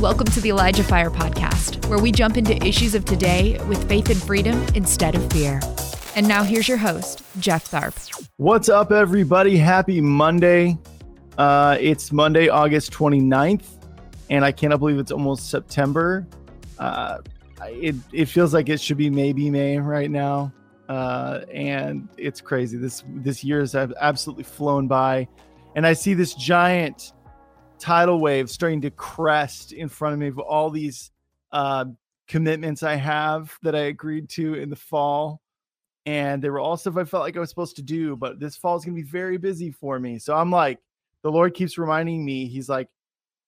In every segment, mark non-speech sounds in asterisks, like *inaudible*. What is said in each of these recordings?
Welcome to the Elijah Fire Podcast, where we jump into issues of today with faith and freedom instead of fear. And now here's your host, Jeff Tharp. What's up, everybody? Happy Monday. Uh, it's Monday, August 29th, and I cannot believe it's almost September. Uh, it, it feels like it should be maybe May right now. Uh, and it's crazy. This this year has absolutely flown by, and I see this giant tidal wave starting to crest in front of me of all these uh, commitments I have that I agreed to in the fall. And they were all stuff I felt like I was supposed to do, but this fall is going to be very busy for me. So I'm like, the Lord keeps reminding me, He's like,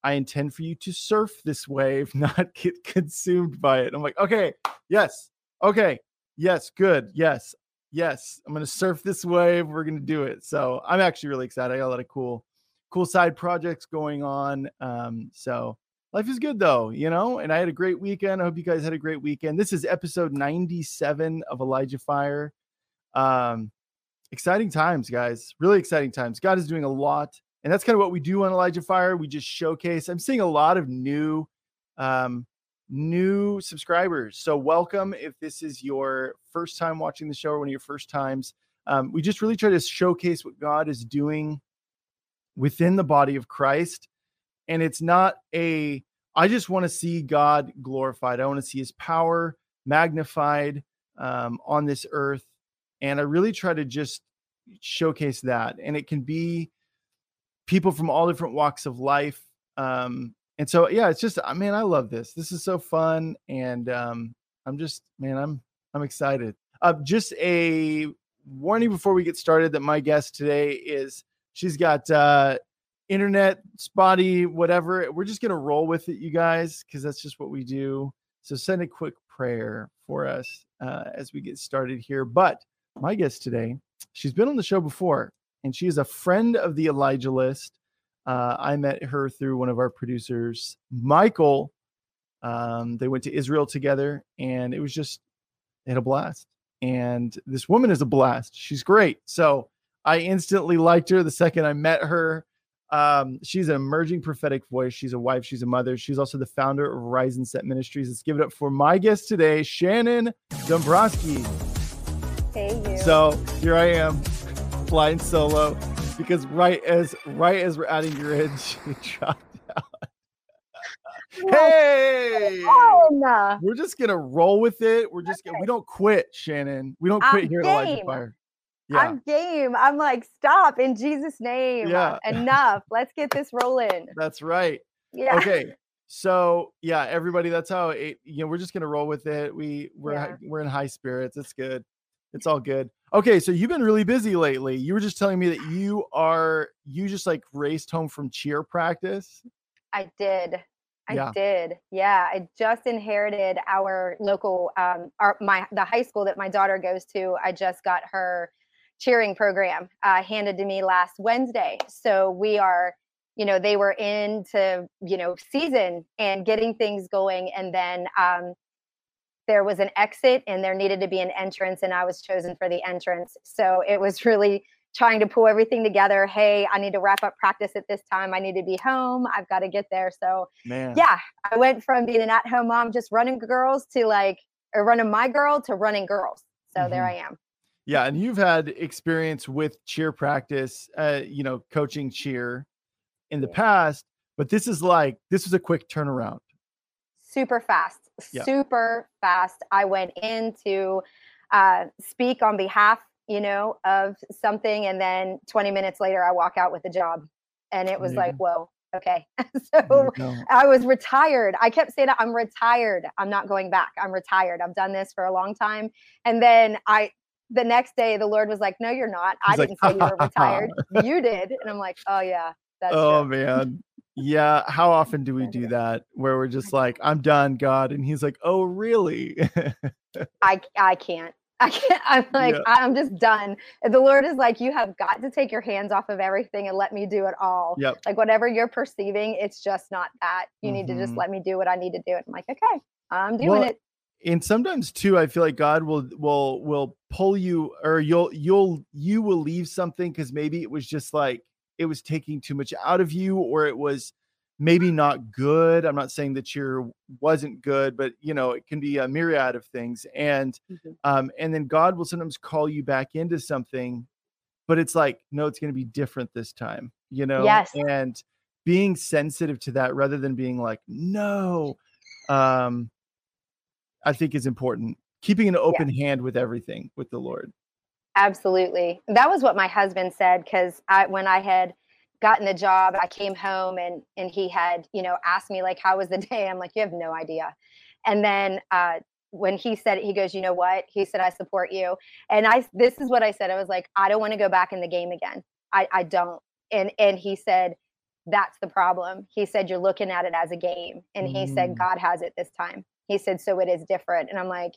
I intend for you to surf this wave, *laughs* not get consumed by it. I'm like, okay, yes, okay, yes, good, yes, yes. I'm going to surf this wave. We're going to do it. So I'm actually really excited. I got a lot of cool cool side projects going on. Um, so life is good though, you know. And I had a great weekend. I hope you guys had a great weekend. This is episode 97 of Elijah Fire. Um, exciting times, guys. Really exciting times. God is doing a lot, and that's kind of what we do on Elijah Fire. We just showcase. I'm seeing a lot of new, um, new subscribers. So welcome if this is your first time watching the show or one of your first times. Um, we just really try to showcase what God is doing within the body of Christ. And it's not a, I just want to see God glorified. I want to see his power magnified um, on this earth. And I really try to just showcase that. And it can be people from all different walks of life. Um, and so, yeah, it's just, I mean, I love this. This is so fun. And um, I'm just, man, I'm, I'm excited. Uh, just a warning before we get started that my guest today is She's got uh, internet spotty, whatever. We're just gonna roll with it, you guys, because that's just what we do. So send a quick prayer for us uh, as we get started here. But my guest today, she's been on the show before, and she is a friend of the Elijah List. Uh, I met her through one of our producers, Michael. Um, they went to Israel together, and it was just they had a blast. And this woman is a blast. She's great. So I instantly liked her the second I met her. Um, she's an emerging prophetic voice. She's a wife. She's a mother. She's also the founder of Rise and Set Ministries. Let's give it up for my guest today, Shannon Dombroski. Hey, you. So here I am, flying solo, because right as right as we're adding your in, *laughs* she dropped out. hey, we're just gonna roll with it. We're just okay. we don't quit, Shannon. We don't quit I'm here at Elijah Fire. Yeah. I'm game. I'm like, stop in Jesus' name. Yeah. *laughs* Enough. Let's get this rolling. That's right. Yeah. Okay. So yeah, everybody, that's how it, you know, we're just gonna roll with it. We *laughs* we're yeah. we're in high spirits. It's good. It's all good. Okay, so you've been really busy lately. You were just telling me that you are you just like raced home from cheer practice. I did. I yeah. did. Yeah, I just inherited our local um our my the high school that my daughter goes to. I just got her cheering program uh, handed to me last Wednesday. So we are, you know, they were into, you know, season and getting things going. And then um, there was an exit and there needed to be an entrance, and I was chosen for the entrance. So it was *laughs* really trying to pull everything together. Hey, I need to wrap up practice at this time. I need to be home. I've got to get there. So, Man. yeah, I went from being an at home mom, just running girls to like, or running my girl to running girls. So mm-hmm. there I am. Yeah, and you've had experience with cheer practice, uh, you know, coaching cheer in the past, but this is like this was a quick turnaround. Super fast, yeah. super fast. I went in to uh, speak on behalf, you know, of something, and then 20 minutes later, I walk out with a job, and it was like, whoa, okay. *laughs* so I was retired. I kept saying, I'm retired. I'm not going back. I'm retired. I've done this for a long time. And then I the next day the Lord was like, No, you're not. I didn't like, say you were *laughs* retired. you did. And I'm like, Oh yeah, that's Oh true. man. Yeah. How often do we do that where we're just like, I'm done, God? And he's like, Oh, really? I I can't. *laughs* I can't. I'm *laughs* like, yeah. I'm just done. And the Lord is like, you have got to take your hands off of everything and let me do it all. Yep. Like whatever you're perceiving, it's just not that. You mm-hmm. need to just mm-hmm. let me do what I need to do. And I'm like, okay, I'm doing well, it and sometimes too i feel like god will will will pull you or you'll you'll you will leave something because maybe it was just like it was taking too much out of you or it was maybe not good. I'm not saying that cheer wasn't good, but you know, it can be a myriad of things. And mm-hmm. um, and then God will sometimes call you back into something, but it's like, no, it's gonna be different this time, you know? Yes. And being sensitive to that rather than being like, no, um, I think is important. Keeping an open yeah. hand with everything with the Lord. Absolutely. That was what my husband said because I when I had gotten the job, I came home and and he had, you know, asked me like how was the *laughs* day? I'm like, you have no idea. And then uh when he said it, he goes, you know what? He said, I support you. And I this is what I said. I was like, I don't want to go back in the game again. I, I don't. And and he said, That's the problem. He said, You're looking at it as a game. And he mm. said, God has it this time. He said, So it is different. And I'm like,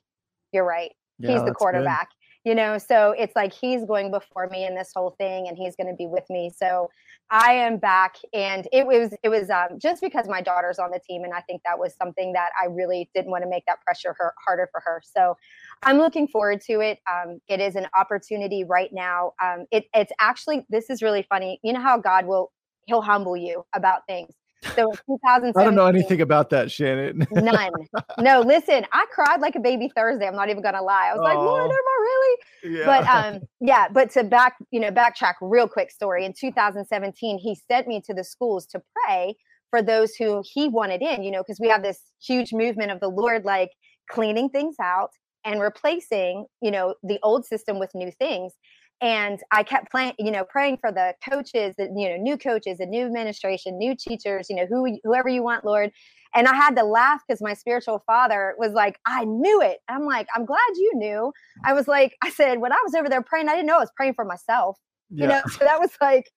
You're right. Yeah, He's the quarterback. Good you know so it's like he's going before me in this whole thing and he's going to be with me so i am back and it was it was um, just because my daughter's on the team and i think that was something that i really didn't want to make that pressure her, harder for her so i'm looking forward to it um, it is an opportunity right now um, it, it's actually this is really funny you know how god will he'll humble you about things so in 2007, I don't know anything about that, Shannon. none. No, listen, I cried like a baby Thursday. I'm not even gonna lie. I was oh. like, Lord, am I really? Yeah. But um, yeah, but to back, you know, backtrack real quick story. In 2017, he sent me to the schools to pray for those who he wanted in, you know, because we have this huge movement of the Lord like cleaning things out and replacing, you know, the old system with new things and i kept playing you know praying for the coaches the you know new coaches the new administration new teachers you know who whoever you want lord. And i had to laugh because my spiritual father was like i knew it. I'm like i'm glad you knew. I was like i said when i was over there praying i didn't know i was praying for myself yeah. you know? So that was like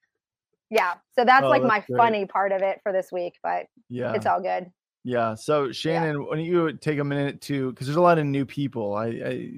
yeah. So that's oh, like that's my great. funny part of it for this week but yeah. it's all good. Yeah. So shannon yeah. why don't you take a minute to because there's a lot of new people. I, I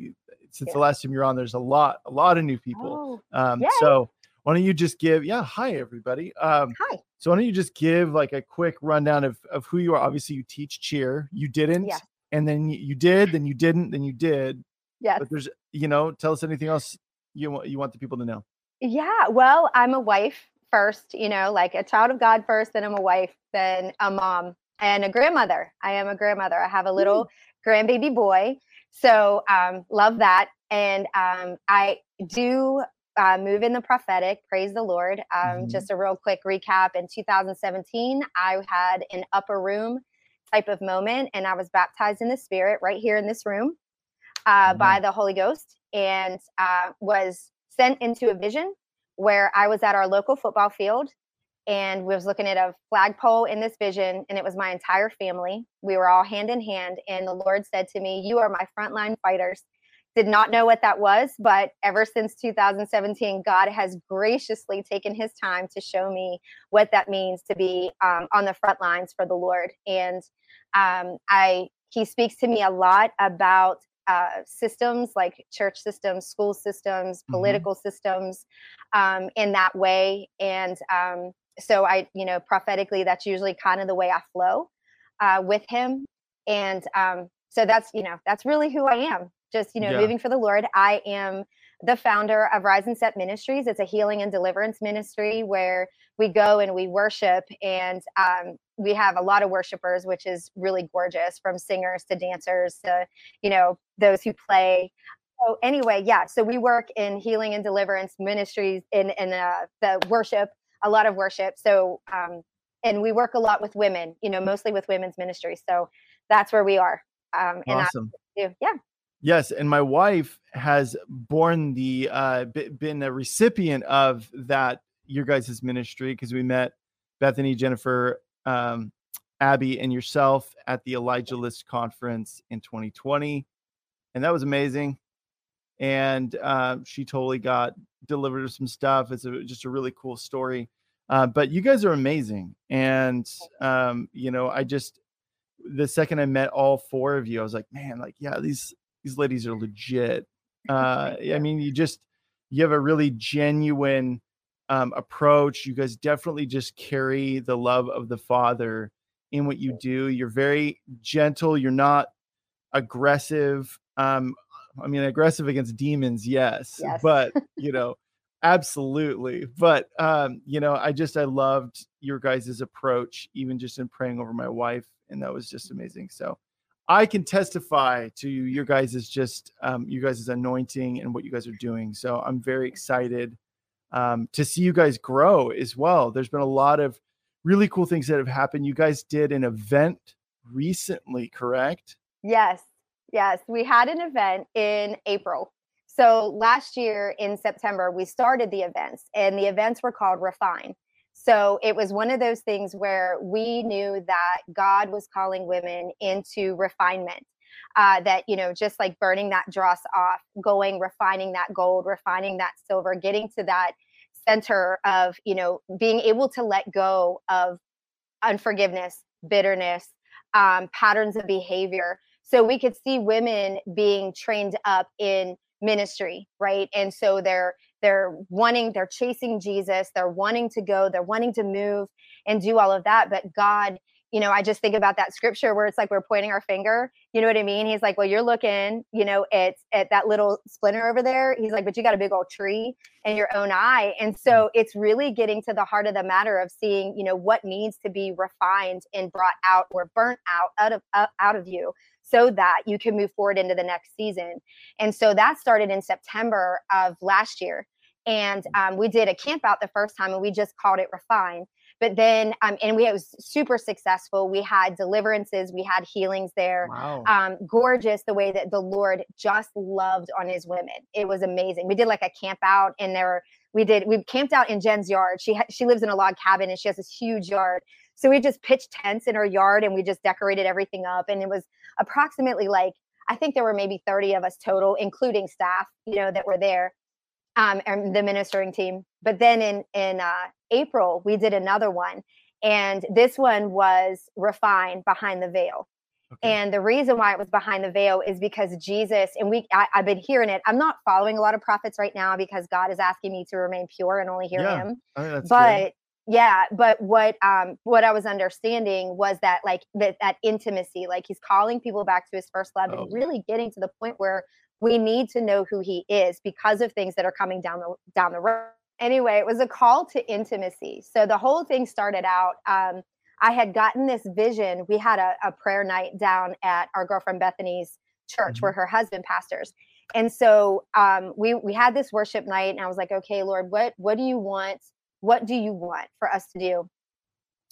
since yeah. the last time you're on, there's a lot, a lot of new people. Oh, um, so why don't you just give, yeah, hi everybody. Um, hi. So why don't you just give like a quick rundown of of who you are? Obviously, you teach cheer. You didn't, yeah. and then you, you did, then you didn't, then you did. Yeah. But there's, you know, tell us anything else you want you want the people to know. Yeah. Well, I'm a wife first. You know, like a child of God first, then I'm a wife, then a mom and a grandmother. I am a grandmother. I have a little grandbaby boy. So um, love that. And um, I do uh, move in the prophetic. Praise the Lord. Um, mm-hmm. Just a real quick recap. In 2017, I had an upper room type of moment, and I was baptized in the Spirit right here in this room uh, mm-hmm. by the Holy Ghost, and uh, was sent into a vision where I was at our local football field and we was looking at a flagpole in this vision and it was my entire family we were all hand in hand and the lord said to me you are my frontline fighters did not know what that was but ever since 2017 god has graciously taken his time to show me what that means to be um, on the front lines for the lord and um, i he speaks to me a lot about uh, systems like church systems, school systems, mm-hmm. political mm-hmm. systems um, in that way. And um, so I, you know, prophetically, that's usually kind of the way I flow uh, with him. And um, so that's, you know, that's really who I am. Just, you know, yeah. moving for the Lord. I am the founder of Rise and Set Ministries. It's a healing and deliverance ministry where we go and we worship, and um, we have a lot of worshipers, which is really gorgeous, from singers to dancers to, you know, those who play. So anyway, yeah. So we work in healing and deliverance ministries in in uh, the worship a lot of worship. So, um, and we work a lot with women, you know, mostly with women's ministry. So that's where we are. Um, and awesome. yeah. Yes, and my wife has borne the uh, been a recipient of that your guys' ministry because we met Bethany, Jennifer, um, Abby, and yourself at the Elijah List conference in 2020, and that was amazing. And uh, she totally got delivered some stuff. It's a, just a really cool story. Uh, but you guys are amazing, and um, you know, I just the second I met all four of you, I was like, man, like yeah, these these ladies are legit. *laughs* Uh, I mean, you just you have a really genuine um, approach. You guys definitely just carry the love of the Father in what you do. You're very gentle. You're not aggressive. Um, I mean, aggressive against demons, yes, yes. but *laughs* you know, Absolutely. But um, you know, I just I loved your guys' approach, even just in praying over my wife, and that was just amazing. So I can testify to your guys' just um, you guys' anointing and what you guys are doing. So I'm very excited um, to see you guys grow as well. There's been a lot of really cool things that have happened. You guys did an event recently, correct? Yes. Yes. We had an event in April so last year in September, we started the events, and the events were called Refine. So it was one of those things where we knew that God was calling women into refinement. Uh, that, you know, just like burning that dross off, going, refining that gold, refining that silver, getting to that center of, you know, being able to let go of unforgiveness, bitterness, um, patterns of behavior. So we could see women being trained up in ministry right? And so they're they're wanting they're chasing jesus they're wanting to go they're wanting to move and do all of that. But god you know i just think about that scripture where it's like we're pointing our finger you know what i mean? He's like well you're looking you know at at that little splinter over there. He's like but you got a big old tree in your own eye. And so it's really getting to the heart of the matter of seeing you know what needs to be refined and brought out or burnt out out of uh, out of you so that you can move forward into the next season. And so that started in September of last year. And um, we did a camp out the first time and we just called it Refine. But then, um, and we it was super successful. We had deliverances, we had healings there. Wow. Um, gorgeous the way that the Lord just loved on his women. It was amazing. We did like a camp out and there we did we camped out in Jen's yard. She ha- she lives in a log cabin and she has this huge yard. So we just pitched tents in her yard and we just decorated everything up. And it was approximately like, I think there were maybe 30 of us total, including staff, you know, that were there, um, and the ministering team. But then in, in uh, April, we did another one. And this one was refined behind the veil. Okay. And the reason why it was behind the veil is because Jesus, and we, I, have been hearing it. I'm not following a lot of prophets right now because God is asking me to remain pure and only hear yeah, Him. but yeah but what um what i was understanding was that like that that intimacy like he's calling people back to his first love oh. and really getting to the point where we need to know who he is because of things that are coming down the down the road anyway it was a call to intimacy so the whole thing started out um i had gotten this vision we had a, a prayer night down at our girlfriend bethany's church mm-hmm. where her husband pastors and so um, we we had this worship night and i was like okay lord what what do you want what do you want for us to do?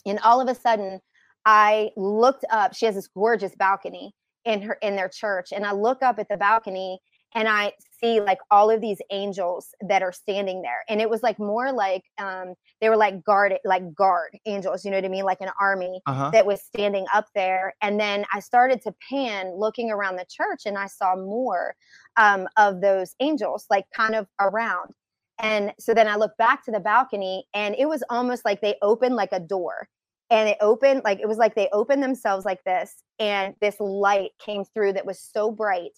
And all of a sudden, I looked up. She has this gorgeous balcony in her in their church, and I look up at the balcony and I see like all of these angels that are standing there. And it was like more like um, they were like guard like guard angels, you know what I mean? Like an army uh-huh. that was standing up there. And then I started to pan looking around the church and I saw more um, of those angels like kind of around. And so then I look back to the balcony and it was almost like they opened like a door and it opened like it was like they opened themselves like this and this light came through that was so bright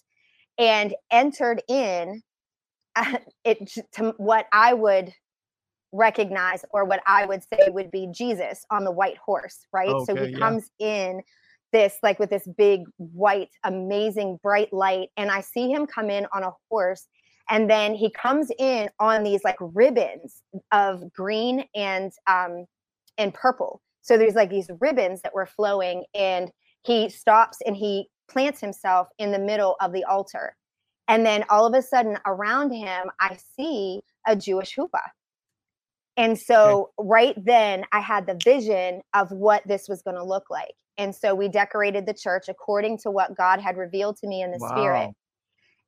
and entered in uh, *laughs* it to what I would recognize or what I would say would be Jesus on the white horse, right? Okay, so he yeah. comes in this like with this big white amazing bright light and I see him come in on a horse and then he comes in on these like ribbons of green and um and purple. So there's like these ribbons that were flowing and he stops and he plants himself in the middle of the altar. And then all of a sudden around him i see a jewish huppah and so okay. right then i had the vision of what this was going to look like. And so we decorated the church according to what god had revealed to me in the wow. spirit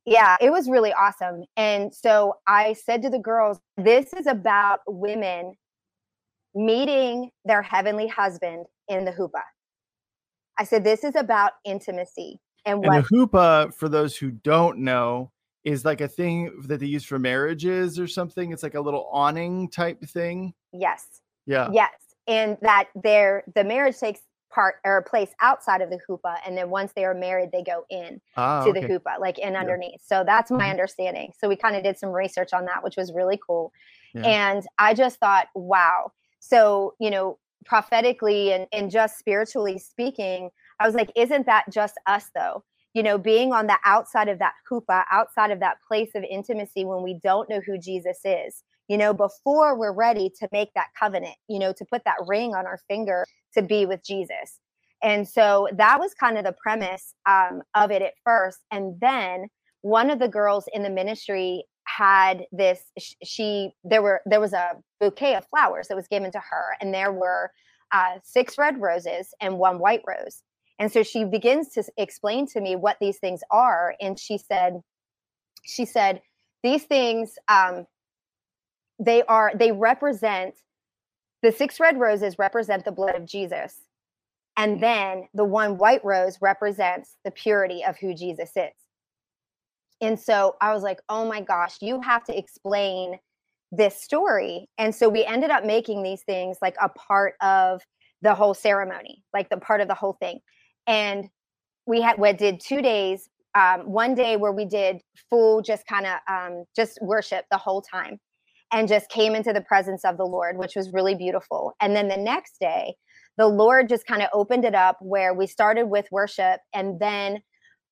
yeah, it was really awesome. And so I said to the girls, this is about women meeting their heavenly husband in the huppah. I said, this is about intimacy. And, what- and the huppah, for those who don't know, is like a thing that they use for marriages or something. It's like a little awning type thing. Yes. Yeah. Yes. And that there the marriage takes part or a place outside of the huppah and then once they are married they go in ah, to okay. the huppah like in underneath yeah. so that's my mm-hmm. understanding so we kind of did some research on that which was really cool yeah. and i just thought wow so you know prophetically and, and just spiritually speaking i was like isn't that just us though you know being on the outside of that huppah outside of that place of intimacy when we don't know who jesus is you know, before we're ready to make that covenant, you know, to put that ring on our finger to be with Jesus. And so that was kind of the premise um, of it at first. And then one of the girls in the ministry had this she there were there was a bouquet of flowers that was given to her and there were uh, six red roses and one white rose and so she begins to explain to me what these things are and she said she said these things um, they are they represent the six red roses represent the blood of jesus and then the one white rose represents the purity of who jesus is and so I was like, oh my gosh, you have to explain this story. And so we ended up making these things like a part of the whole ceremony, like the part of the whole thing. And we had we did two days. Um, one day where we did full, just kind of um, just worship the whole time, and just came into the presence of the Lord, which was really beautiful. And then the next day, the Lord just kind of opened it up where we started with worship, and then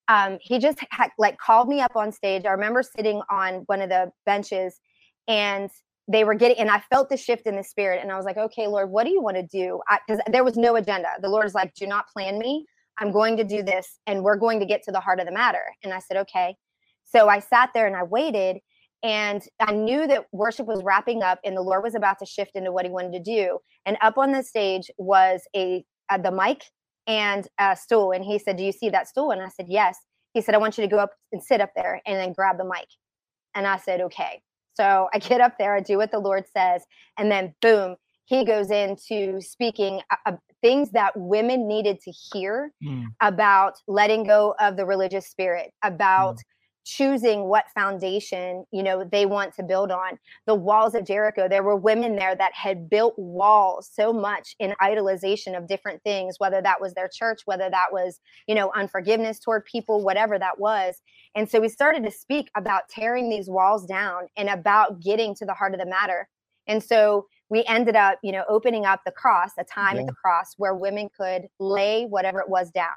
um, he just like called me up on stage. I remember sitting on one of the benches and they were getting, and I felt the shift in the spirit. And I was like, okay, Lord, what do you want to do? Because there was no agenda. The Lord is like, do not plan me. I'm going to do this and we're going to get to the heart of the matter. And I said, okay. So I sat there and I waited and I knew that worship was wrapping up and the Lord was about to shift into what he wanted to do. And up on the stage was a, a the mic and a stool. And he said, Do you see that stool? And I said, Yes. He said, I want you to go up and sit up there and then grab the mic. And I said, Okay. So I get up there, I do what the Lord says, and then boom, he goes into speaking uh, things that women needed to hear mm. about letting go of the religious spirit, about mm choosing what foundation you know they want to build on. The walls of jericho there were women there that had built walls so much in idolization of different things whether that was their church whether that was you know unforgiveness toward people whatever that was. And so we started to speak about tearing these walls down and about getting to the heart of the matter. And so we ended up you know opening up the cross a time yeah. at the cross where women could lay whatever it was down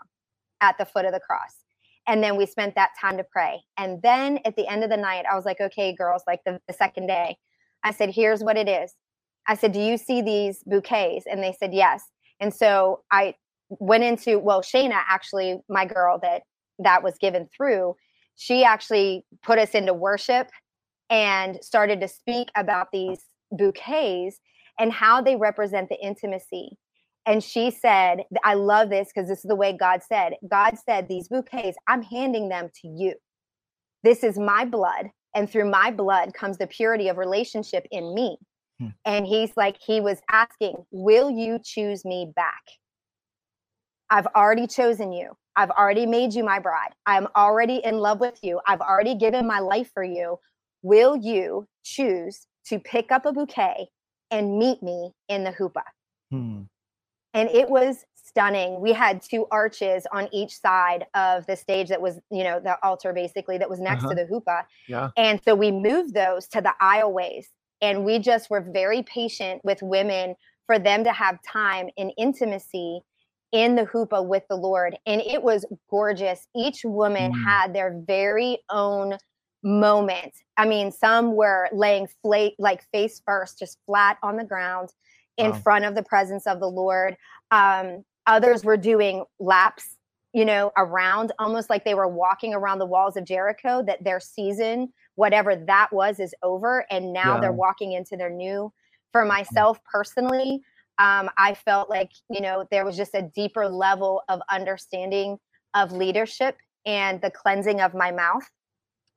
at the foot of the cross and then we spent that time to pray. And then at the end of the night i was like okay girls like the, the second day i said here's what it is. I said do you see these bouquets? And they said yes. And so i went into well shayna actually my girl that that was given through she actually put us into worship and started to speak about these bouquets and how they represent the intimacy and she said, I love this because this is the way God said. God said, These bouquets, I'm handing them to you. This is my blood. And through my blood comes the purity of relationship in me. Hmm. And he's like, He was asking, Will you choose me back? I've already chosen you. I've already made you my bride. I'm already in love with you. I've already given my life for you. Will you choose to pick up a bouquet and meet me in the chuppah? Hmm and it was stunning. We had two arches on each side of the stage that was, you know, the altar basically that was next uh-huh. to the chuppah. Yeah. And so we moved those to the aisleways and we just were very patient with women for them to have time and intimacy in the chuppah with the Lord. And it was gorgeous. Each woman mm. had their very own moment. I mean, some were laying flat, like face first, just flat on the ground in wow. front of the presence of the Lord. Um, others were doing laps, you know, around almost like they were walking around the walls of Jericho, that their season, whatever that was, is over. And now yeah. they're walking into their new. For myself personally, um, I felt like, you know, there was just a deeper level of understanding of leadership and the cleansing of my mouth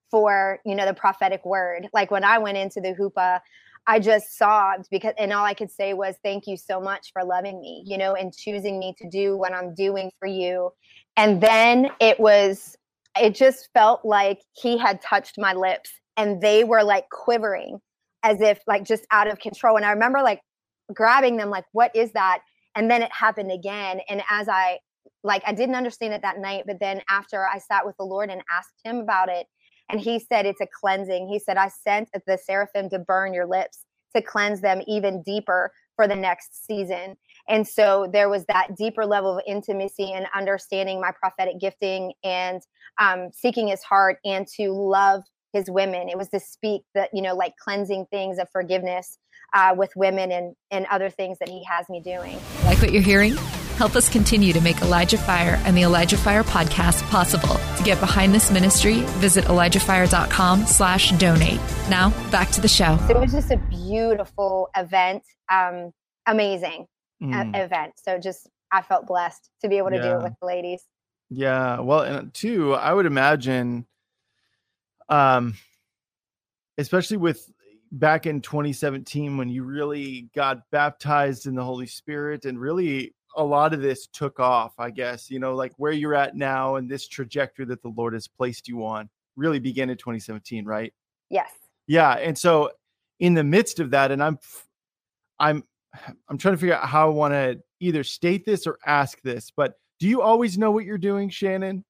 for, you know, the prophetic word. Like when I went into the chuppah, I just sobbed because, and all I could say was, thank you so much for loving me, you know, and choosing me to do what I'm doing for you. And then it was, it just felt like he had touched my lips and they were like quivering as if like just out of control. And I remember like grabbing them, like, what is that? And then it happened again. And as I, like, I didn't understand it that night, but then after I sat with the Lord and asked him about it, and he said, It's a cleansing. He said, I sent the seraphim to burn your lips to cleanse them even deeper for the next season. And so there was that deeper level of intimacy and understanding my prophetic gifting and um, seeking his heart and to love his women. It was to speak that, you know, like cleansing things of forgiveness uh, with women and, and other things that he has me doing. Like what you're hearing? Help us continue to make Elijah Fire and the Elijah Fire podcast possible. To get behind this ministry, visit ElijahFire.com slash donate. Now, back to the show. So it was just a beautiful event. Um, amazing mm. event. So just, I felt blessed to be able to yeah. do it with the ladies. Yeah. Well, and two, I would imagine, um, especially with back in 2017 when you really got baptized in the Holy Spirit and really a lot of this took off, I guess, you know, like where you're at now and this trajectory that the Lord has placed you on really began in 2017, right? Yes. Yeah. And so in the midst of that, and I'm, I'm, I'm trying to figure out how I want to either state this or ask this, but do you always know what you're doing, Shannon?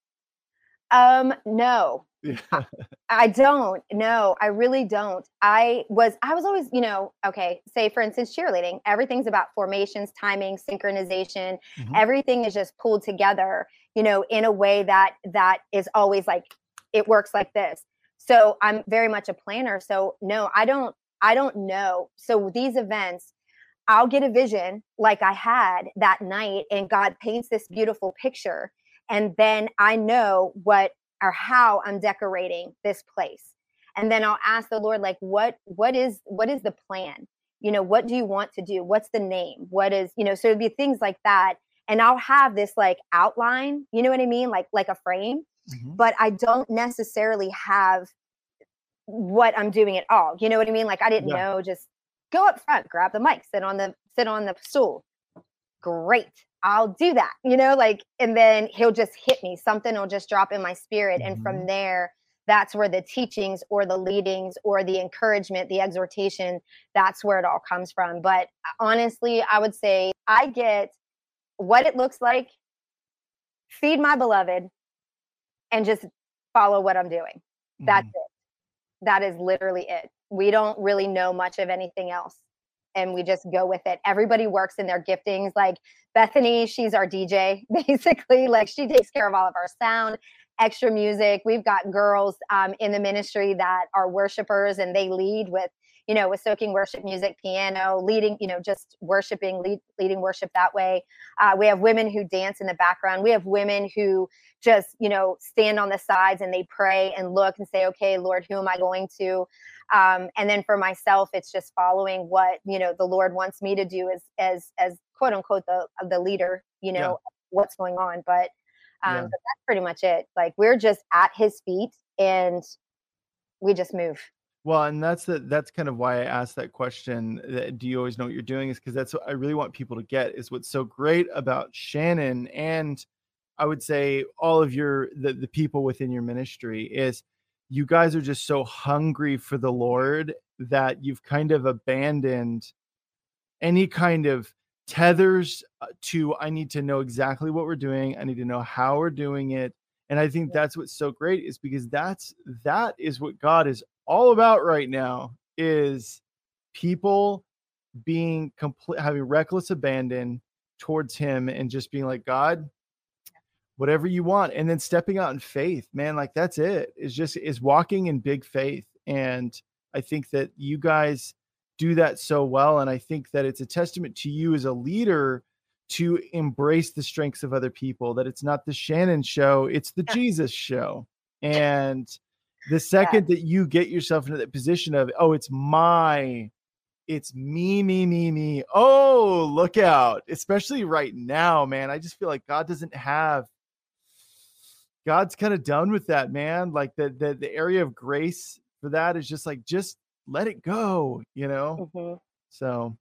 Um, no. I, *laughs* I don't. No, I really don't. I was I was always, you know, okay, say for instance cheerleading, everything's about formations, timing, synchronization. Mm-hmm. Everything is just pulled together, you know, in a way that that is always like it works like this. So I'm very much a planner. So no, I don't I don't know. So these events I'll get a vision like I had that night and God paints this beautiful picture and then I know what or how I'm decorating this place. And then I'll ask the Lord, like, what what is what is the plan? You know, what do you want to do? What's the name? What is, you know, so it'd be things like that. And I'll have this like outline, you know what I mean? Like like a frame, mm-hmm. but I don't necessarily have what I'm doing at all. You know what I mean? Like I didn't yeah. know, just go up front, grab the mic, sit on the sit on the stool. Great. I'll do that, you know, like, and then he'll just hit me. Something will just drop in my spirit. Mm-hmm. And from mm-hmm. there, that's where the teachings or the leadings or the encouragement, the exhortation, that's where it all comes from. But uh, honestly, I would say I get what it looks like, feed my beloved, and just follow what I'm doing. That's mm-hmm. it. That is literally it. We don't really know much of anything else and we just go with it. Everybody works in their giftings. Like Bethany, she's our DJ, *laughs* basically. Like she takes care of all of our sound, extra music. We've got girls um, in the ministry that are worshipers and they lead with you know, with soaking worship music, piano, leading, you know, just worshiping, lead, leading worship that way. Uh, we have women who dance in the background. We have women who just, you know, stand on the sides and they pray and look and say, okay, Lord, who am I going to? Um, and then for myself, it's just following what, you know, the Lord wants me to do as, as, as quote unquote, the, the leader, you know, yeah. what's going on. But, um, yeah. but that's pretty much it. Like we're just at his feet and we just move. Well, and that's the that's kind of why I asked that question. That, do you always know what you're doing? Is because that's what I really want people to get. Is what's so great about Shannon and I would say all of your the, the people within your ministry is you guys are just so hungry for the Lord that you've kind of abandoned any kind of tethers uh, to I need to know exactly what we're doing. I need to know how we're doing it. And I think that's what's so great is because that's that is what God is all about right now is people being complete having reckless abandon towards him and just being like god whatever you want and then stepping out in faith man like that's it is just is walking in big faith and i think that you guys do that so well and i think that it's a testament to you as a leader to embrace the strengths of other people that it's not the shannon show it's the jesus show and the second yeah. that you get yourself into that position of oh it's my it's me me me me oh look out especially right now man i just feel like god doesn't have god's kind of done with that man like the, the the area of grace for that is just like just let it go you know mm-hmm. so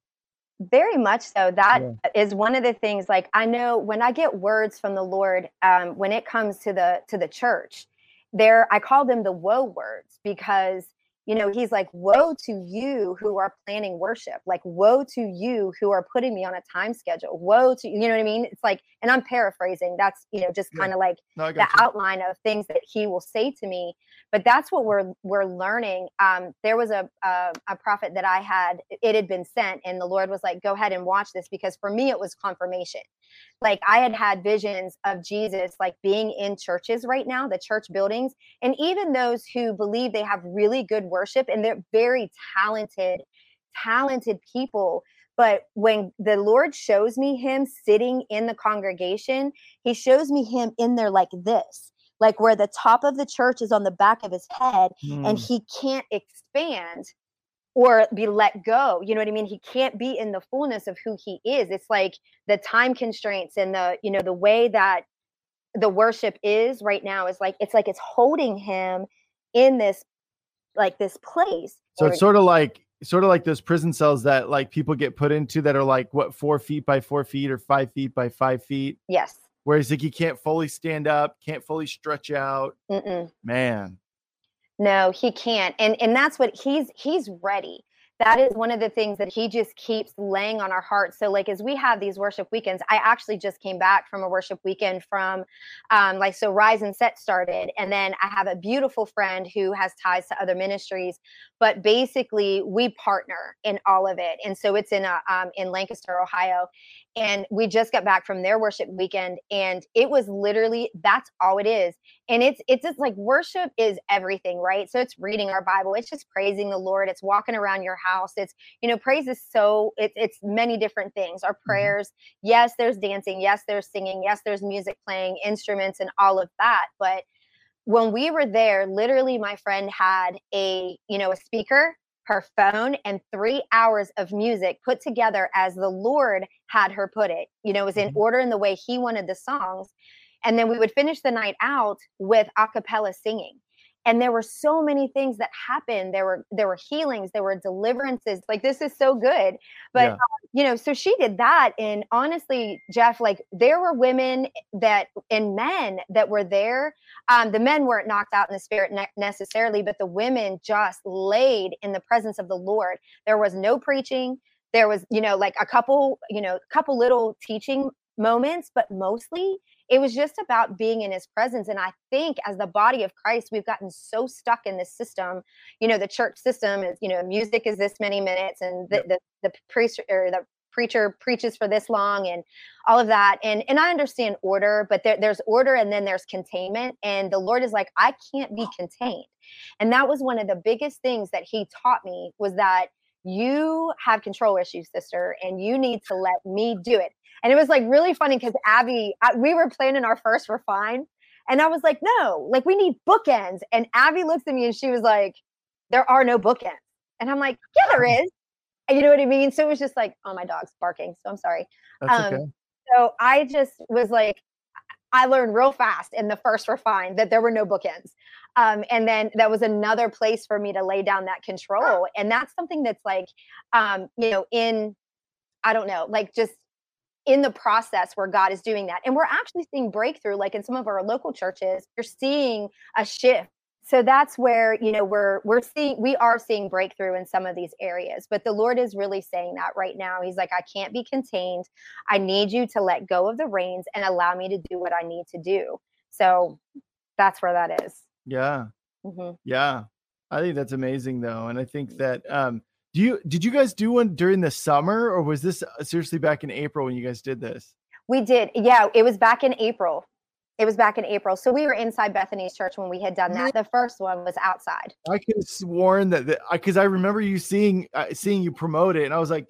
very much so That yeah. is one of the things like i know when i get words from the lord um, when it comes to the to the church there i call them the woe words because you know he's like woe to you who are planning worship. Like woe to you who are putting me on a time schedule. Woe to you know what i mean? It's like and i'm paraphrasing that's you know just kind of like no, the you. outline of things that he will say to me but that's what we're we're learning. Um, there was a, a, a prophet that i had it had been sent and the lord was like go ahead and watch this because for me it was confirmation. Like i had had visions of jesus like being in churches right now the church buildings and even those who believe they have really good worship and they're very talented talented people. But when the Lord shows me him sitting in the congregation, he shows me him in there like this, like where the top of the church is on the back of his head mm. and he can't expand or be let go. You know what I mean? He can't be in the fullness of who he is. It's like the time constraints and the, you know, the way that the worship is right now is like it's like it's holding him in this like this place. So it's sort of like sort of like those prison cells that like people get put into that are like what four feet by four feet or five feet by five feet. Yes. Whereas like you can't fully stand up, can't fully stretch out. Mm-mm. Man. No, he can't, and and that's what he's he's ready that is one of the things that he just keeps laying on our hearts. So, like, as we have these worship weekends, I actually just came back from a worship weekend from, um, like, so Rise and Set started. And then I have a beautiful friend who has ties to other ministries, but basically we partner in all of it. And so it's in, a, um, in Lancaster, Ohio and we just got back from their worship weekend and it was literally that's all it is. And it's it's just like worship is everything right? So it's reading our bible it's just praising the lord it's walking around your house it's you know praise is so it's it's many different things. Our mm-hmm. prayers yes there's dancing yes there's singing yes there's music playing instruments and all of that but when we were there literally my friend had a you know a speaker her phone and three hours of music put together as the Lord had her put it. You know, it was in mm-hmm. order in the way He wanted the songs. And then we would finish the night out with a cappella singing and there were so many things that happened. There were there were healings there were deliverances. Like this is so good. But yeah. um, you know so she did that. And honestly jeff like there were women that and men that were there. Um, the men weren't knocked out in the spirit ne- necessarily but the women just laid in the presence of the lord. There was no preaching. There was you know like a couple you know a couple little teaching moments but mostly it was just about being in his presence and i think as the body of christ we've gotten so stuck in this system you know the church system is you know music is this many minutes and the the, the priest or the preacher preaches for this long and all of that and and i understand order but there, there's order and then there's containment and the lord is like i can't be contained. And that was one of the biggest things that he taught me was that you have control issues sister and you need to let me do it and it was like really funny because Abby, we were planning our first refine. And I was like, no, like we need bookends. And Abby looks at me and she was like, there are no bookends. And I'm like, yeah, there is. And you know what I mean? So it was just like, oh, my dog's barking. So I'm sorry. Um, okay. So I just was like, I learned real fast in the first refine that there were no bookends. Um, and then that was another place for me to lay down that control. And that's something that's like, um, you know, in, I don't know, like just in the process where God is doing that. And we're actually seeing breakthrough, like in some of our local churches, you're seeing a shift. So that's where, you know, we're we're seeing we are seeing breakthrough in some of these areas. But the Lord is really saying that right now. He's like, I can't be contained. I need you to let go of the reins and allow me to do what I need to do. So that's where that is. Yeah. Mm-hmm. Yeah. I think that's amazing though. And I think that um do you did you guys do one during the summer or was this uh, seriously back in April when you guys did this? We did. Yeah, it was back in April. It was back in April. So we were inside Bethany's church when we had done that. The first one was outside. I could have sworn that because I remember you seeing uh, seeing you promote it, and I was like,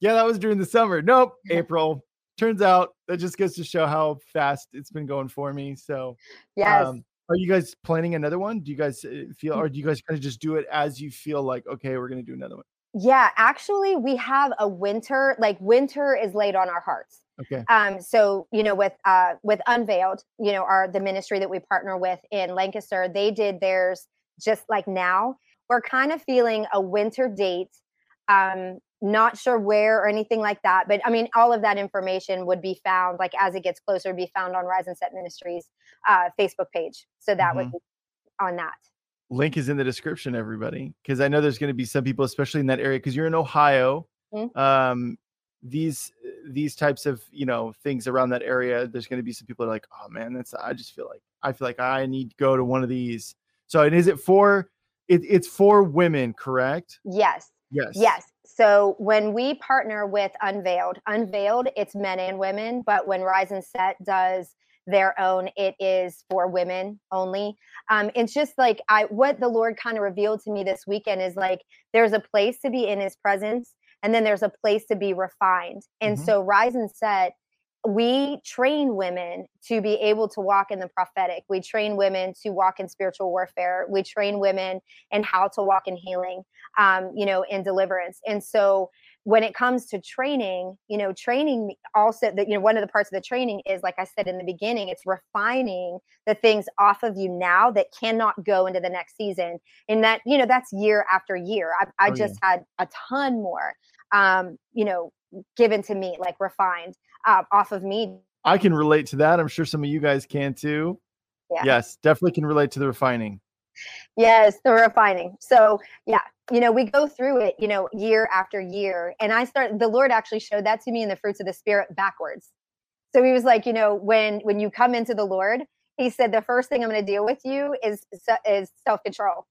"Yeah, that was during the summer." Nope, April. Turns out that just goes to show how fast it's been going for me. So, yes. Um, are you guys planning another one? Do you guys uh, feel, or do you guys kind of just do it as you feel like, okay, we're going to do another one? Yeah, actually, we have a winter, like winter is laid on our hearts. Okay. Um, so you know, with uh with Unveiled, you know, our the ministry that we partner with in Lancaster, they did theirs just like now. We're kind of feeling a winter date. Um, not sure where or anything like that, but I mean, all of that information would be found like as it gets closer, be found on Rise and Set Ministries uh Facebook page. So that mm-hmm. would be on that link is in the description, everybody, because I know there's going to be some people, especially in that area, because you're in Ohio. Mm-hmm. Um, these these types of you know things around that area, there's going to be some people that are like, oh man, that's I just feel like I feel like I need to go to one of these. So, and is it for it, it's for women, correct? Yes. Yes. Yes. So when we partner with Unveiled, Unveiled, it's men and women, but when Rise and Set does their own, it is for women only. Um, it's just like I what the Lord kind of revealed to me this weekend is like there's a place to be in his presence and then there's a place to be refined. And mm-hmm. so Rise and Set we train women to be able to walk in the prophetic. We train women to walk in spiritual warfare. We train women in how to walk in healing, um, you know, in deliverance. And so when it comes to training, you know, training also that, you know, one of the parts of the training is, like I said in the beginning, it's refining the things off of you now that cannot go into the next season. And that, you know, that's year after year. I, I oh, just yeah. had a ton more, um, you know, given to me, like refined uh, off of me. I can relate to that. I'm sure some of you guys can too. Yeah. Yes, definitely can relate to the refining. Yes, the refining. So, yeah, you know, we go through it, you know, year after year. And I start the Lord actually showed that to me in the fruits of the spirit backwards. So he was like, you know, when when you come into the Lord, he said the first thing I'm going to deal with you is is self-control.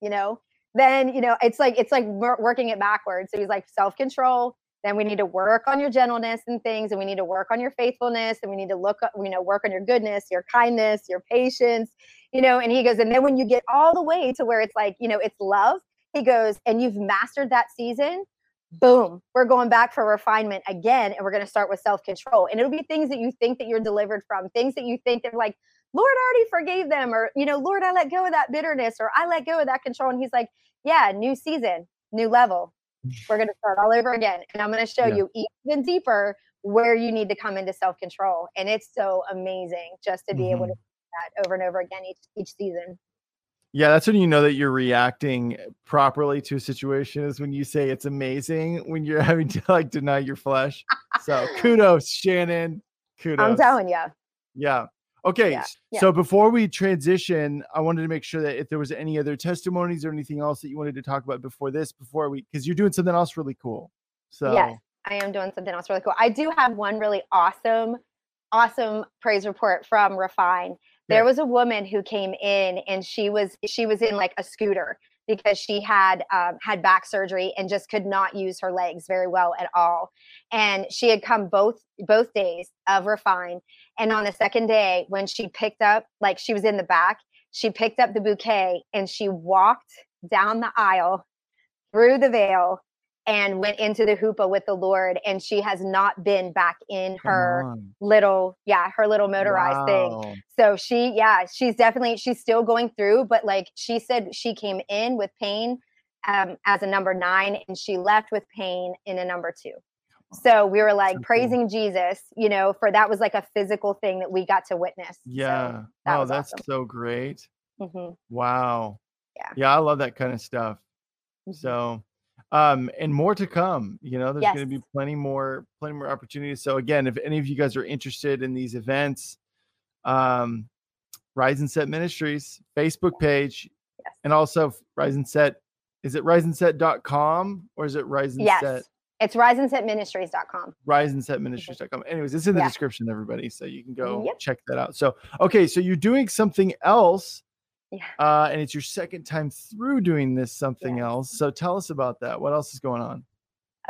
You know, then, you know, it's like it's like working it backwards. So he's like self-control, then we need to work on your gentleness and things and we need to work on your faithfulness and we need to look you know work on your goodness your kindness your patience you know and he goes and then when you get all the way to where it's like you know it's love he goes and you've mastered that season boom we're going back for refinement again and we're going to start with self-control. And it'll be things that you think that you're delivered from things that you think that like lord i already forgave them or you know lord i let go of that bitterness or i let go of that control and he's like yeah new season new level we're going to start all over again. And I'm going to show yeah. you even deeper where you need to come into self control. And it's so amazing just to be mm-hmm. able to mm-hmm. do that over and over again each, each season. Yeah, that's when you know that you're reacting properly to a situation is when you say it's amazing when you're *laughs* having to like deny your flesh. So *laughs* kudos, Shannon. Kudos. I'm telling you. Yeah. Okay. Yeah, yeah. So before we transition, I wanted to make sure that if there was any other testimonies or anything else that you wanted to talk about before this, before we, because you're doing something else really cool. So yes, I am doing something else really cool. I do have one really awesome, awesome praise report from Refine. There yeah. was a woman who came in and she was she was in like a scooter because she had um, had back surgery and just could not use her legs very well at all. And she had come both both days of refine and on the second day when she picked up like she was in the back she picked up the bouquet and she walked down the aisle through the veil and went into the chuppah with the Lord. And she has not been back in her little, yeah, her little motorized wow. thing. So she, yeah, she's definitely, she's still going through, but like she said, she came in with pain um, as a number nine and she left with pain in a number two. So we were like so praising cool. Jesus, you know, for that was like a physical thing that we got to witness. Yeah. So that oh, that's awesome. so great. Mm-hmm. Wow. Yeah. Yeah. I love that kind of stuff. Mm-hmm. So, um and more to come you know there's yes. going to be plenty more plenty more opportunities so again if any of you guys are interested in these events um rise and set ministries facebook page yes. and also rise and set is it rise and riseandset.com or is it rise and Set? yes. It's Rise and Set it's riseandsetministries.com. Riseandsetministries.com. Anyways, it's in the yeah. description, everybody. So you can go yep. check that out. So, okay. So you're doing something else yeah. Uh, and it's your second time through doing this something yes. else. So tell us about that. What else is going on?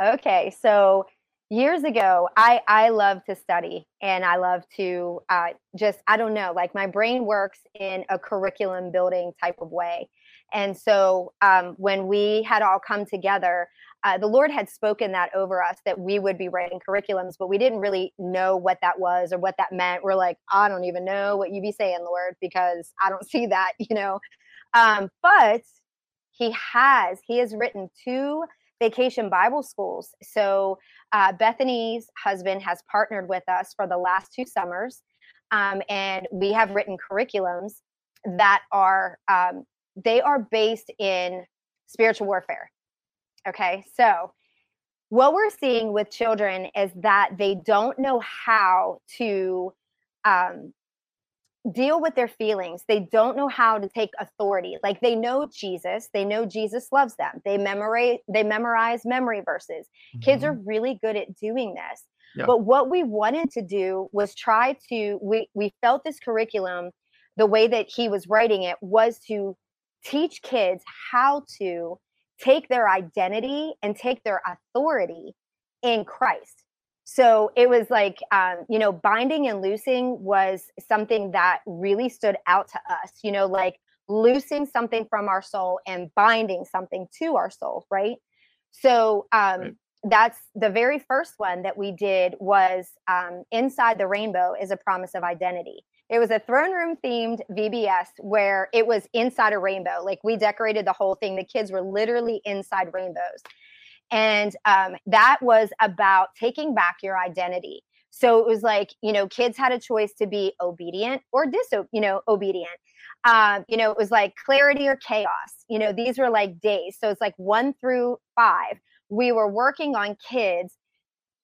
Okay. So years ago, I I love to study and I love to uh, just I don't know, like my brain works in a curriculum building type of way. And so um, when we had all come together, uh, the Lord had spoken that over us that we would be writing curriculums, but we didn't really know what that was or what that meant. We're like, I don't even know what you be saying, Lord, because I don't *laughs* see that, you know. Um, but He has, He has written two vacation Bible schools. So uh, Bethany's husband has partnered with us for the last two summers, um, and we have written curriculums that are um, they are based in spiritual warfare. Okay. So, what we're seeing with children is that they don't know how to um, deal with their feelings. They don't know how to take authority. Like they know Jesus, they know Jesus loves them. They memorize they memorize memory verses. Mm-hmm. Kids are mm-hmm. really good at doing this. Yeah. But what we wanted to do was try to we we felt this curriculum the way that he was writing it was to teach kids how to take their identity and take their authority in Christ. So it was like, um, you know, binding and loosing was something that really stood out to us, you know, like loosing something from our soul and binding something to our soul, right? So um, right. that's the very first one that we did was um, Inside the Rainbow is a Promise of Identity. It was a throne room themed VBS where it was inside a rainbow. Like we decorated the whole thing. The kids were literally inside rainbows. And um, that was about taking back your identity. So it was like, you know, kids had a choice to be obedient or diso, you know, obedient. Um, you know, it was like clarity or chaos. You know, these were like days. So it's like one through five. We were working on kids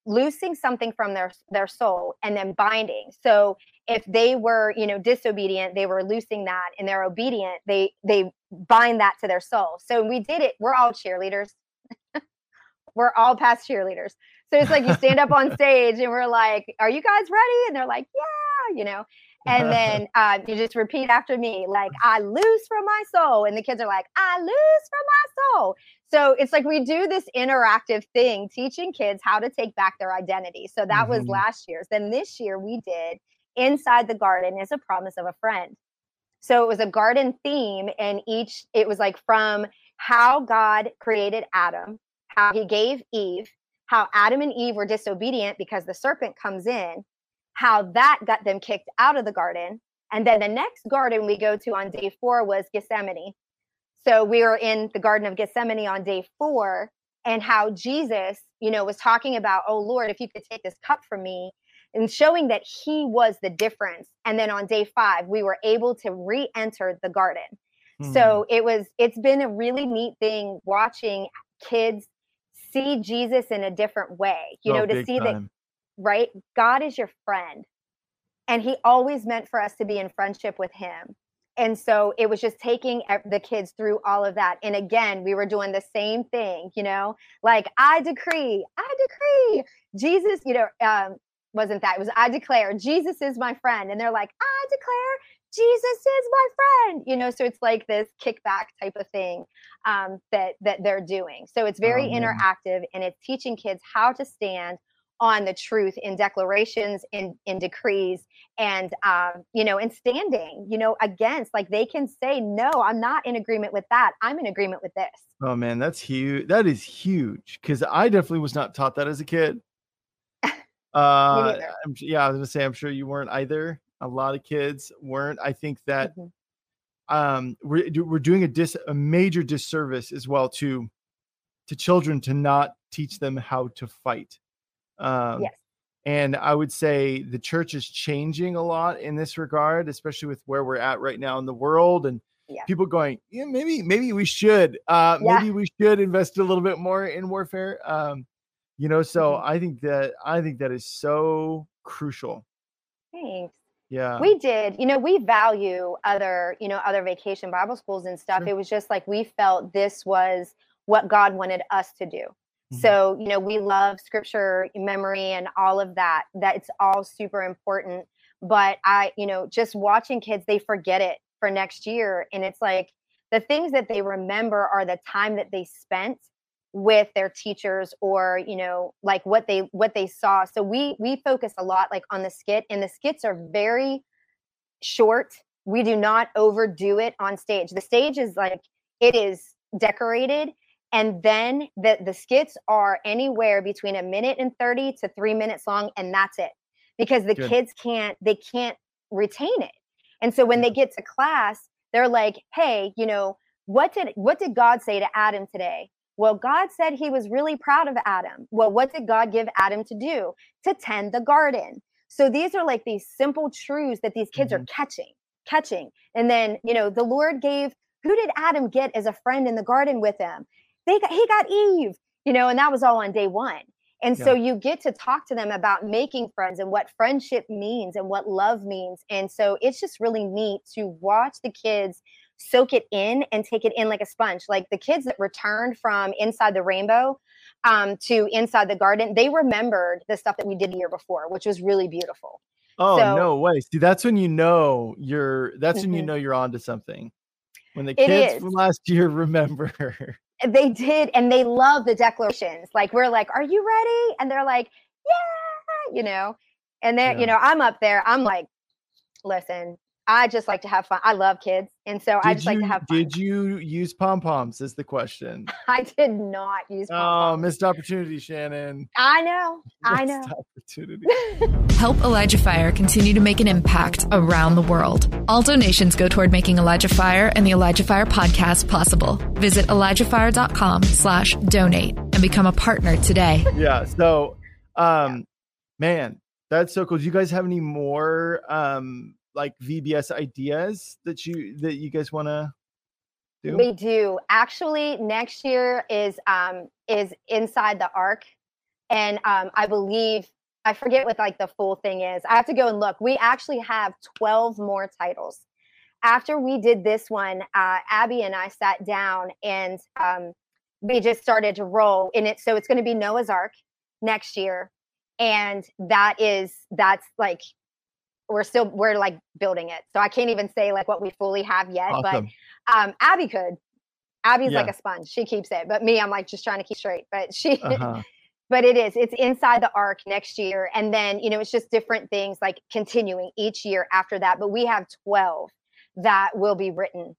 loosing something from their their soul and then binding. So if they were, you know, disobedient, they were loosing that, and they're obedient, they they bind that to their soul. So we did it. We're all cheerleaders *laughs* we're all past cheerleaders. So it's like you stand up on *laughs* stage and we're like, "Are you guys ready?" And they're like, "Yeah," you know. And then *laughs* uh, you just repeat after me, like, "I lose from my soul," and the kids are like, "I lose from my soul." So it's like we do this interactive thing, teaching kids how to take back their identity. So that mm-hmm. was last year's. Then this year we did inside the garden is a promise of a friend. So it was a garden theme, and each it was like from how God created Adam how he gave Eve, how Adam and Eve were disobedient because the serpent comes in, how that got them kicked out of the garden. And then the next garden we go to on day four was Gethsemane. So we were in the Garden of Gethsemane on day four, and how Jesus, you know, was talking about, oh Lord, if you could take this cup from me, and showing that he was the difference. And then on day five, we were able to re enter the garden. Hmm. So it was, it's been a really neat thing watching kids see Jesus in a different way, you oh, know, to see time. that, right? God is your friend. And he always meant for us to be in friendship with him. And so it was just taking the kids through all of that. And again, we were doing the same thing, you know, like I decree, I decree, Jesus, you know, um, wasn't that, it was I declare, Jesus is my friend. And they're like, I declare Jesus is my friend, you know. So it's like this kickback type of thing um, that that they're doing. So it's very oh, interactive, and it's teaching kids how to stand on the truth in declarations, in in decrees, and um, you know, in standing, you know, against. Like they can say, "No, I'm not in agreement with that. I'm in agreement with this." Oh man, that's huge. That is huge because I definitely was not taught that as a kid. Uh, yeah, I was gonna say, I'm sure you weren't either a lot of kids weren't. I think that mm-hmm. um, we're we're doing a dis a major disservice as well to to children to not teach them how to fight. Um, yes. And I would say the church is changing a lot in this regard, especially with where we're at right now in the world and yeah. people going, yeah, maybe, maybe we should, uh, yeah. maybe we should invest a little bit more in warfare. Um, you know, so mm-hmm. I think that, I think that is so crucial. Thanks yeah we did you know we value other you know other vacation bible schools and stuff sure. it was just like we felt this was what god wanted us to do mm-hmm. so you know we love scripture memory and all of that that it's all super important but i you know just watching kids they forget it for next year and it's like the things that they remember are the time that they spent with their teachers or you know like what they what they saw. So we we focus a lot like on the skit and the skits are very short. We do not overdo it on stage. The stage is like it is decorated and then the the skits are anywhere between a minute and 30 to 3 minutes long and that's it because the Good. kids can't they can't retain it. And so when they get to class they're like hey you know what did what did god say to adam today well, God said he was really proud of Adam. Well, what did God give Adam to do? To tend the garden. So these are like these simple truths that these kids mm-hmm. are catching, catching. And then, you know, the Lord gave, who did Adam get as a friend in the garden with him? They got, he got Eve, you know, and that was all on day one. And yeah. so you get to talk to them about making friends and what friendship means and what love means. And so it's just really neat to watch the kids soak it in and take it in like a sponge. Like the kids that returned from inside the rainbow um, to inside the garden, they remembered the stuff that we did the year before, which was really beautiful. Oh so, no way! See, that's when you know you're. That's mm-hmm. when you mm-hmm. know you're onto something. When the kids from last *laughs* year remember. They did, and they love the declarations. Like we're like, "Are you ready?" And they're like, "Yeah," you know. And then, yeah. you know, I'm up there. I'm like, "Listen, I just like to have fun. I love kids, and so did I just you, like to have fun. Did you use pom poms? Is the question. *laughs* I did not use. Pom-poms. Oh, missed opportunity, Shannon. I know. *laughs* I know. opportunity. *laughs* Help Elijah Fire continue to make an impact around the world. All donations go toward making Elijah Fire and the Elijah Fire podcast possible. Visit ElijahFire.com/slash/donate and become a partner today. Yeah. So, um, yeah. man, that's so cool. Do you guys have any more um like VBS ideas that you that you guys want to do? We do. Actually, next year is um is inside the ark, and um I believe I forget what like the full thing is. I have to go and look. We actually have twelve more titles. After we did this one, uh, Abby and I sat down and um, we just started to roll in it. So it's going to be Noah's Ark next year, and that is that's like we're still we're like building it. So I can't even say like what we fully have yet. Awesome. But um Abby could. Abby's yeah. like a sponge. She keeps it. But me, I'm like just trying to keep straight. But she uh-huh. *laughs* but it is. It's inside the ark next year. And then, you know, it's just different things like continuing each year after that. But we have 12 that will be written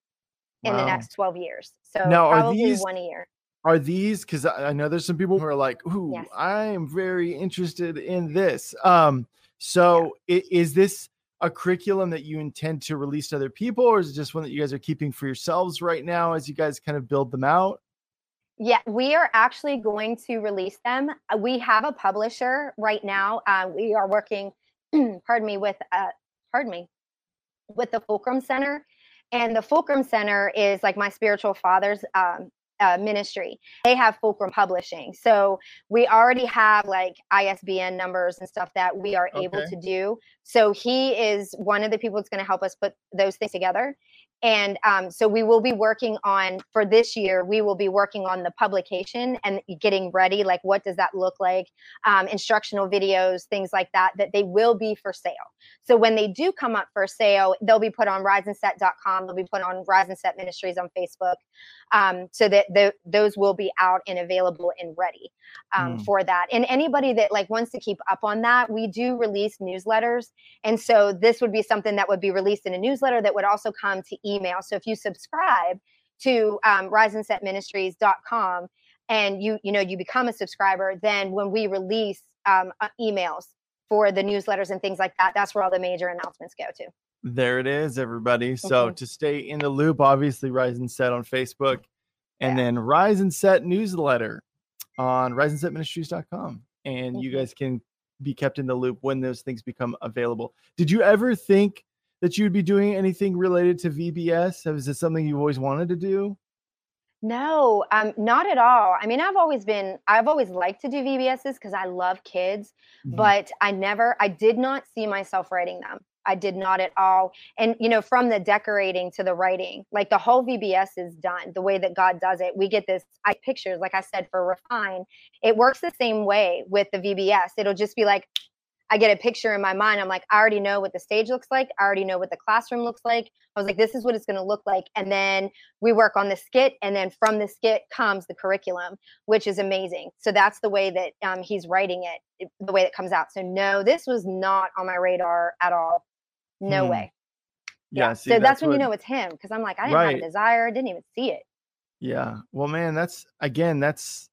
in wow. the next 12 years. So now, probably these, one a year. Are these because I know there's some people who are like, ooh, yes. I am very interested in this. Um, so yeah. is this a curriculum that you intend to release to other people, or is it just one that you guys are keeping for yourselves right now as you guys kind of build them out? Yeah, we are actually going to release them. Uh, we have a publisher right now. Uh, we are working, *clears throat* pardon me, with uh, pardon me, with the Fulcrum Center, and the Fulcrum Center is like my spiritual father's um, uh, ministry. They have Fulcrum Publishing. So we already have like ISBN numbers and stuff that we are okay. able to do. So he is one of the people that's going to help us put those things together. And um, so we will be working on for this year, we will be working on the publication and getting ready. Like, what does that look like? Um, instructional videos, things like that, that they will be for sale. So when they do come up for sale, they'll be put on riseandset.com. They'll be put on Rise and Set Ministries on Facebook um, so that the, those will be out and available and ready um, mm. for that. And anybody that like wants to keep up on that, we do release newsletters. And so this would be something that would be released in a newsletter that would also come to email. So if you subscribe to um, riseandsetministries.com and you you know you become a subscriber, then when we release um, uh, emails for the newsletters and things like that, that's where all the major announcements go to. There it is, everybody. So mm-hmm. to stay in the loop, obviously Rise and Set on Facebook, and yeah. then Rise and Set newsletter on riseandsetministries.com. And mm-hmm. you guys can be kept in the loop when those things become available. Did you ever think that you'd be doing anything related to VBS? Is it something you've always wanted to do? No, um, not at all. I mean, I've always been, I've always liked to do VBSs because I love kids, mm-hmm. but I never, I did not see myself writing them. I did not at all. And, you know, from the decorating to the writing, like the whole VBS is done the way that God does it. We get this I pictures, like I said, for refine. It works the same way with the VBS. It'll just be like, I get a picture in my mind. I'm like, I already know what the stage looks like. I already know what the classroom looks like. I was like, this is what it's going to look like. And then we work on the skit. And then from the skit comes the curriculum, which is amazing. So that's the way that um, he's writing it, the way it comes out. So, no, this was not on my radar at all. No hmm. way. Yeah. yeah see, so that's, that's when what, you know it's him because I'm like, I didn't right. have a desire, didn't even see it. Yeah. Well, man, that's again, that's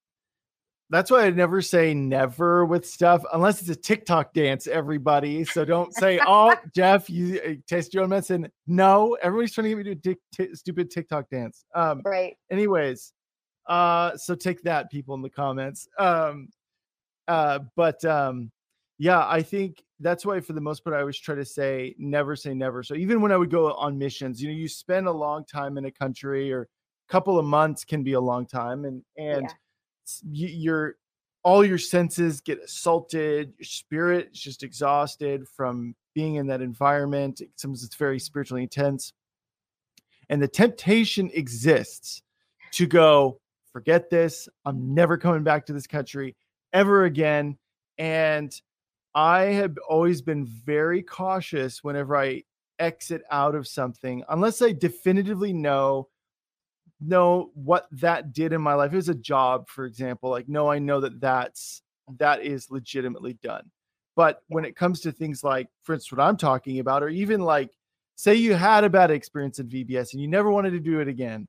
that's why I never say never with stuff unless it's a TikTok dance, everybody. So don't say, *laughs* oh, Jeff, you uh, taste your own medicine. No, everybody's trying to get me to do t- stupid TikTok dance. Um, right. Anyways, uh, so take that, people in the comments. Um, uh, but um, yeah, I think that's why for the most part I always try to say never say never. So even when I would go on missions, you know, you spend a long time in a country or a couple of months can be a long time and and yeah. You're all your senses get assaulted, your spirit is just exhausted from being in that environment. Sometimes it's very spiritually intense. And the temptation exists to go, forget this. I'm never coming back to this country ever again. And I have always been very cautious whenever I exit out of something unless I definitively know know what that did in my life. It was a job, for example. Like, no, I know that that's that is legitimately done. But when it comes to things like, for instance, what I'm talking about, or even like, say you had a bad experience at VBS and you never wanted to do it again,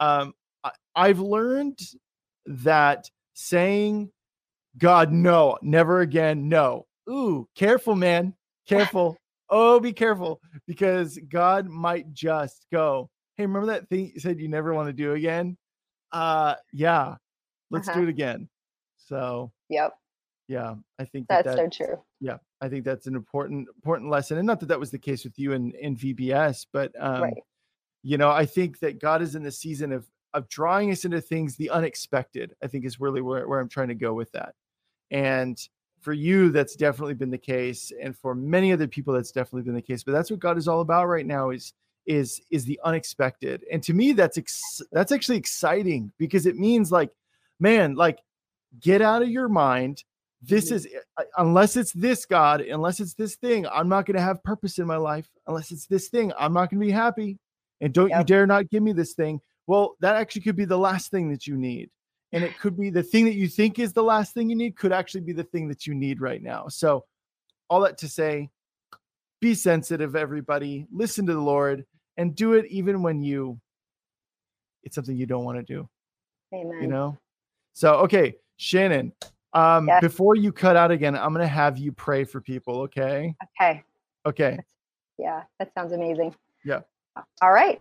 um, I, I've learned that saying, God, no, never again, no. Ooh, careful, man. *laughs* Careful. oh, be careful because God might just go, Hey, remember that thing you said you never want to do again? Uh, yeah, let's uh-huh. do it again. So, yep. Yeah, I think that that's, that's so true. Yeah, I think that's an important important lesson, and not that that was the case with you in in VBS, but um, right. you know, I think that God is in the season of of drawing us into things the unexpected. I think is really where where I'm trying to go with that, and for you, that's definitely been the case, and for many other people, that's definitely been the case. But that's what God is all about right now is is is the unexpected, and to me, that's ex- that's actually exciting because it means like, man, like get out of your mind. This mm-hmm. is uh, unless it's this god unless it's this thing i'm not going to have purpose in my life. Unless it's this thing i'm not going to be happy. And don't yep. you dare not give me this thing. Well that actually could be the last thing that you need. And it could be the thing that you think is the last thing you need could actually be the thing that you need right now. So all that to say be sensitive everybody. Listen to the lord and do it even when you it's something you don't want to do Amen. you know so okay shannon um, yes. Before you cut out again, I'm going to have you pray for people. Okay. Okay. Okay. Yeah, that sounds amazing. Yeah. All right.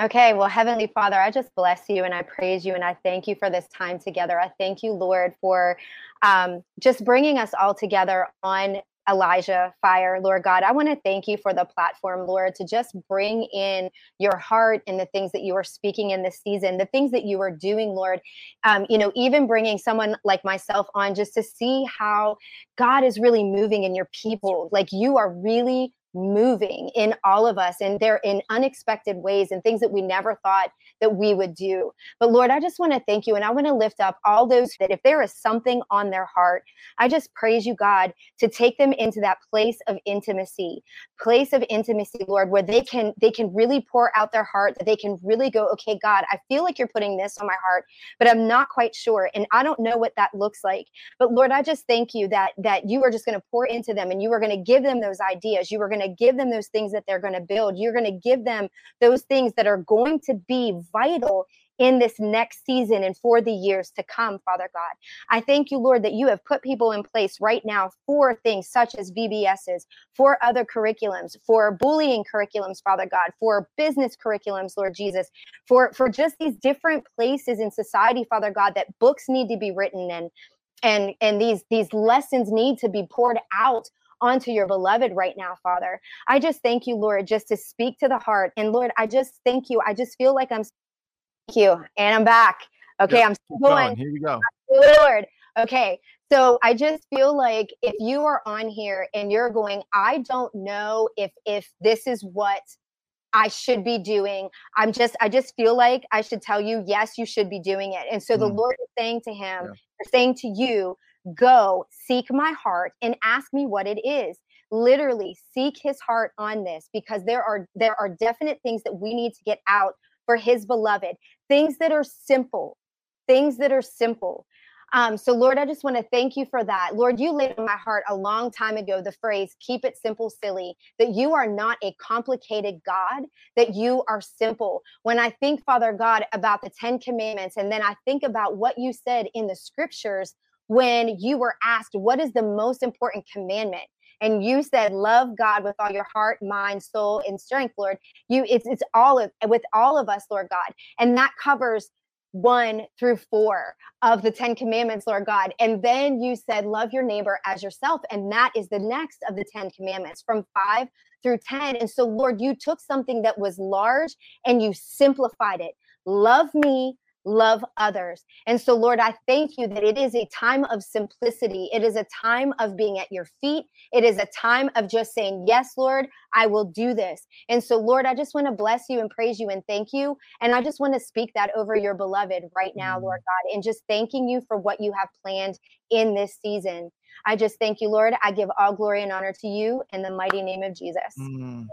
Okay, well, Heavenly Father, I just bless you and I praise you and I thank you for this time together. I thank you, Lord, for um, just bringing us all together on Elijah Fire, Lord God. I want to thank you for the platform, Lord, to just bring in your heart and the things that you are speaking in this season, the things that you are doing, Lord. Um, you know, even bringing someone like myself on just to see how God is really moving in your people. Like you are really moving in all of us and they're in unexpected ways and things that we never thought that we would do. But Lord, I just want to thank you and I want to lift up all those that if there is something on their heart, I just praise you, God, to take them into that place of intimacy, place of intimacy, Lord, where they can they can really pour out their heart, that they can really go, okay, God, I feel like you're putting this on my heart, but I'm not quite sure. And I don't know what that looks like. But Lord, I just thank you that that you are just going to pour into them and you are going to give them those ideas. You are going to give them those things that they're going to build. You're going to give them those things that are going to be vital in this next season and for the years to come, Father God. I thank you, Lord, that you have put people in place right now for things such as VBSs, for other curriculums, for bullying curriculums, Father God, for business curriculums, Lord Jesus, for, for just these different places in society, Father God, that books need to be written and and and these these lessons need to be poured out onto your beloved right now, Father. I just thank you, Lord, just to speak to the heart. And Lord, I just thank you. I just feel like I'm Thank you. And I'm back. Okay, yep. I'm still going. Here we go. Lord. Okay. So I just feel like if you are on here and you're going, I don't know if if this is what I should be doing. I'm just I just feel like I should tell you, yes, you should be doing it. And so mm. the Lord is saying to him, yeah. saying to you, go seek my heart and ask me what it is literally seek his heart on this because there are there are definite things that we need to get out for his beloved, things that are simple, things that are simple. Um, so, Lord, I just want to thank you for that. Lord, you laid in my heart a long time ago the phrase, keep it simple, silly, that you are not a complicated God, that you are simple. When I think, Father God, about the 10 commandments, and then I think about what you said in the scriptures when you were asked, what is the most important commandment? and you said love god with all your heart mind soul and strength lord you it's it's all of with all of us lord god and that covers one through four of the Ten Commandments, Lord God. And then you said, Love your neighbor as yourself. And that is the next of the Ten Commandments from five through 10. And so, Lord, you took something that was large and you simplified it. Love me love others. And so, Lord, I thank you that it is a time of simplicity. It is a time of being at your feet. It is a time of just saying, Yes, Lord, I will do this. And so, Lord, I just want to bless you and praise you and thank you. And I just want to speak that over your beloved right now, mm. Lord God, and just thanking you for what you have planned in this season. I just thank you, Lord. I give all glory and honor to you in the mighty name of Jesus. Mm.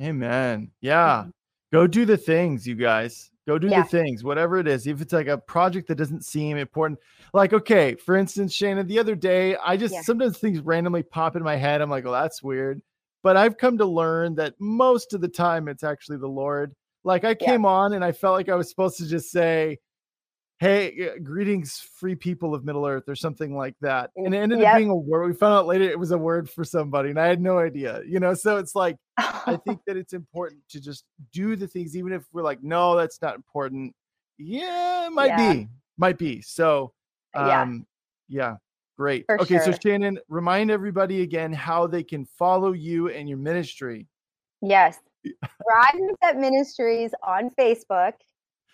Amen. Yeah. Mm-hmm. Go do the things, you guys. Go do yeah. the things, whatever it is. If it's like a project that doesn't seem important, like, okay, for instance, Shannon, the other day, I just yeah. sometimes things randomly pop in my head. I'm like, well, that's weird. But I've come to learn that most of the time it's actually the Lord. Like I came yeah. on and I felt like I was supposed to just say, hey, greetings, free people of Middle Earth, or something like that. And it ended yep. up being a word. We found out later it was a word for somebody, and I had no idea, you know. So it's like, I think that it's important to just do the things, even if we're like, no, that's not important. Yeah, it might yeah. be, might be. So, um, yeah, yeah great. For okay, sure. so Shannon, remind everybody again how they can follow you and your ministry. Yes. Rise and Set Ministries on Facebook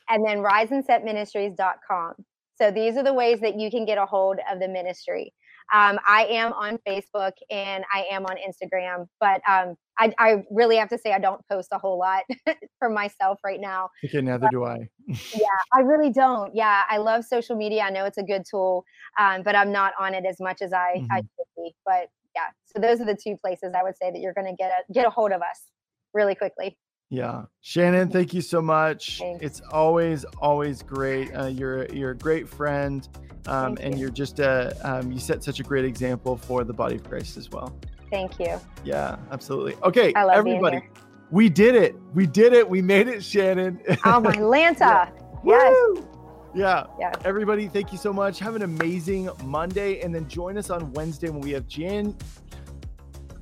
and then riseandsetministries.com. So these are the ways that you can get a hold of the ministry. Um, I am on Facebook and I am on Instagram, but um, I, I, really have to say I don't post a whole lot *laughs* for myself right now. Okay, neither do I. *laughs* yeah, I really don't. Yeah, I love social media. I know it's a good tool, um, but I'm not on it as much as I, mm-hmm. I should be. But yeah, so those are the two places I would say that you're going to get a, get a hold of us really quickly. Yeah, Shannon, thank you so much. Thanks. It's always, always great. Uh, you're you're a great friend, um, and you. are just a um, you set such a great example for the body of Christ as well. Thank you. Yeah, absolutely. Okay, everybody, we did it. We did it. We made it, Shannon. Oh *laughs* my Atlanta. yeah. Yes. Woo! Yeah. yeah. Everybody, thank you so much. Have an amazing Monday, and then join us on Wednesday when we have Jan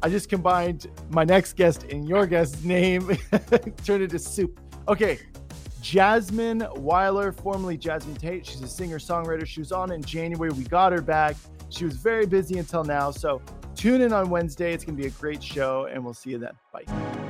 I just combined my next guest and your guest's name, *laughs* turned it to soup. Okay, Jasmine Weiler, formerly Jasmine Tate. She's a singer songwriter. She was on in January. We got her back. She was very busy until now. So tune in on Wednesday. It's going to be a great show, and we'll see you then. Bye.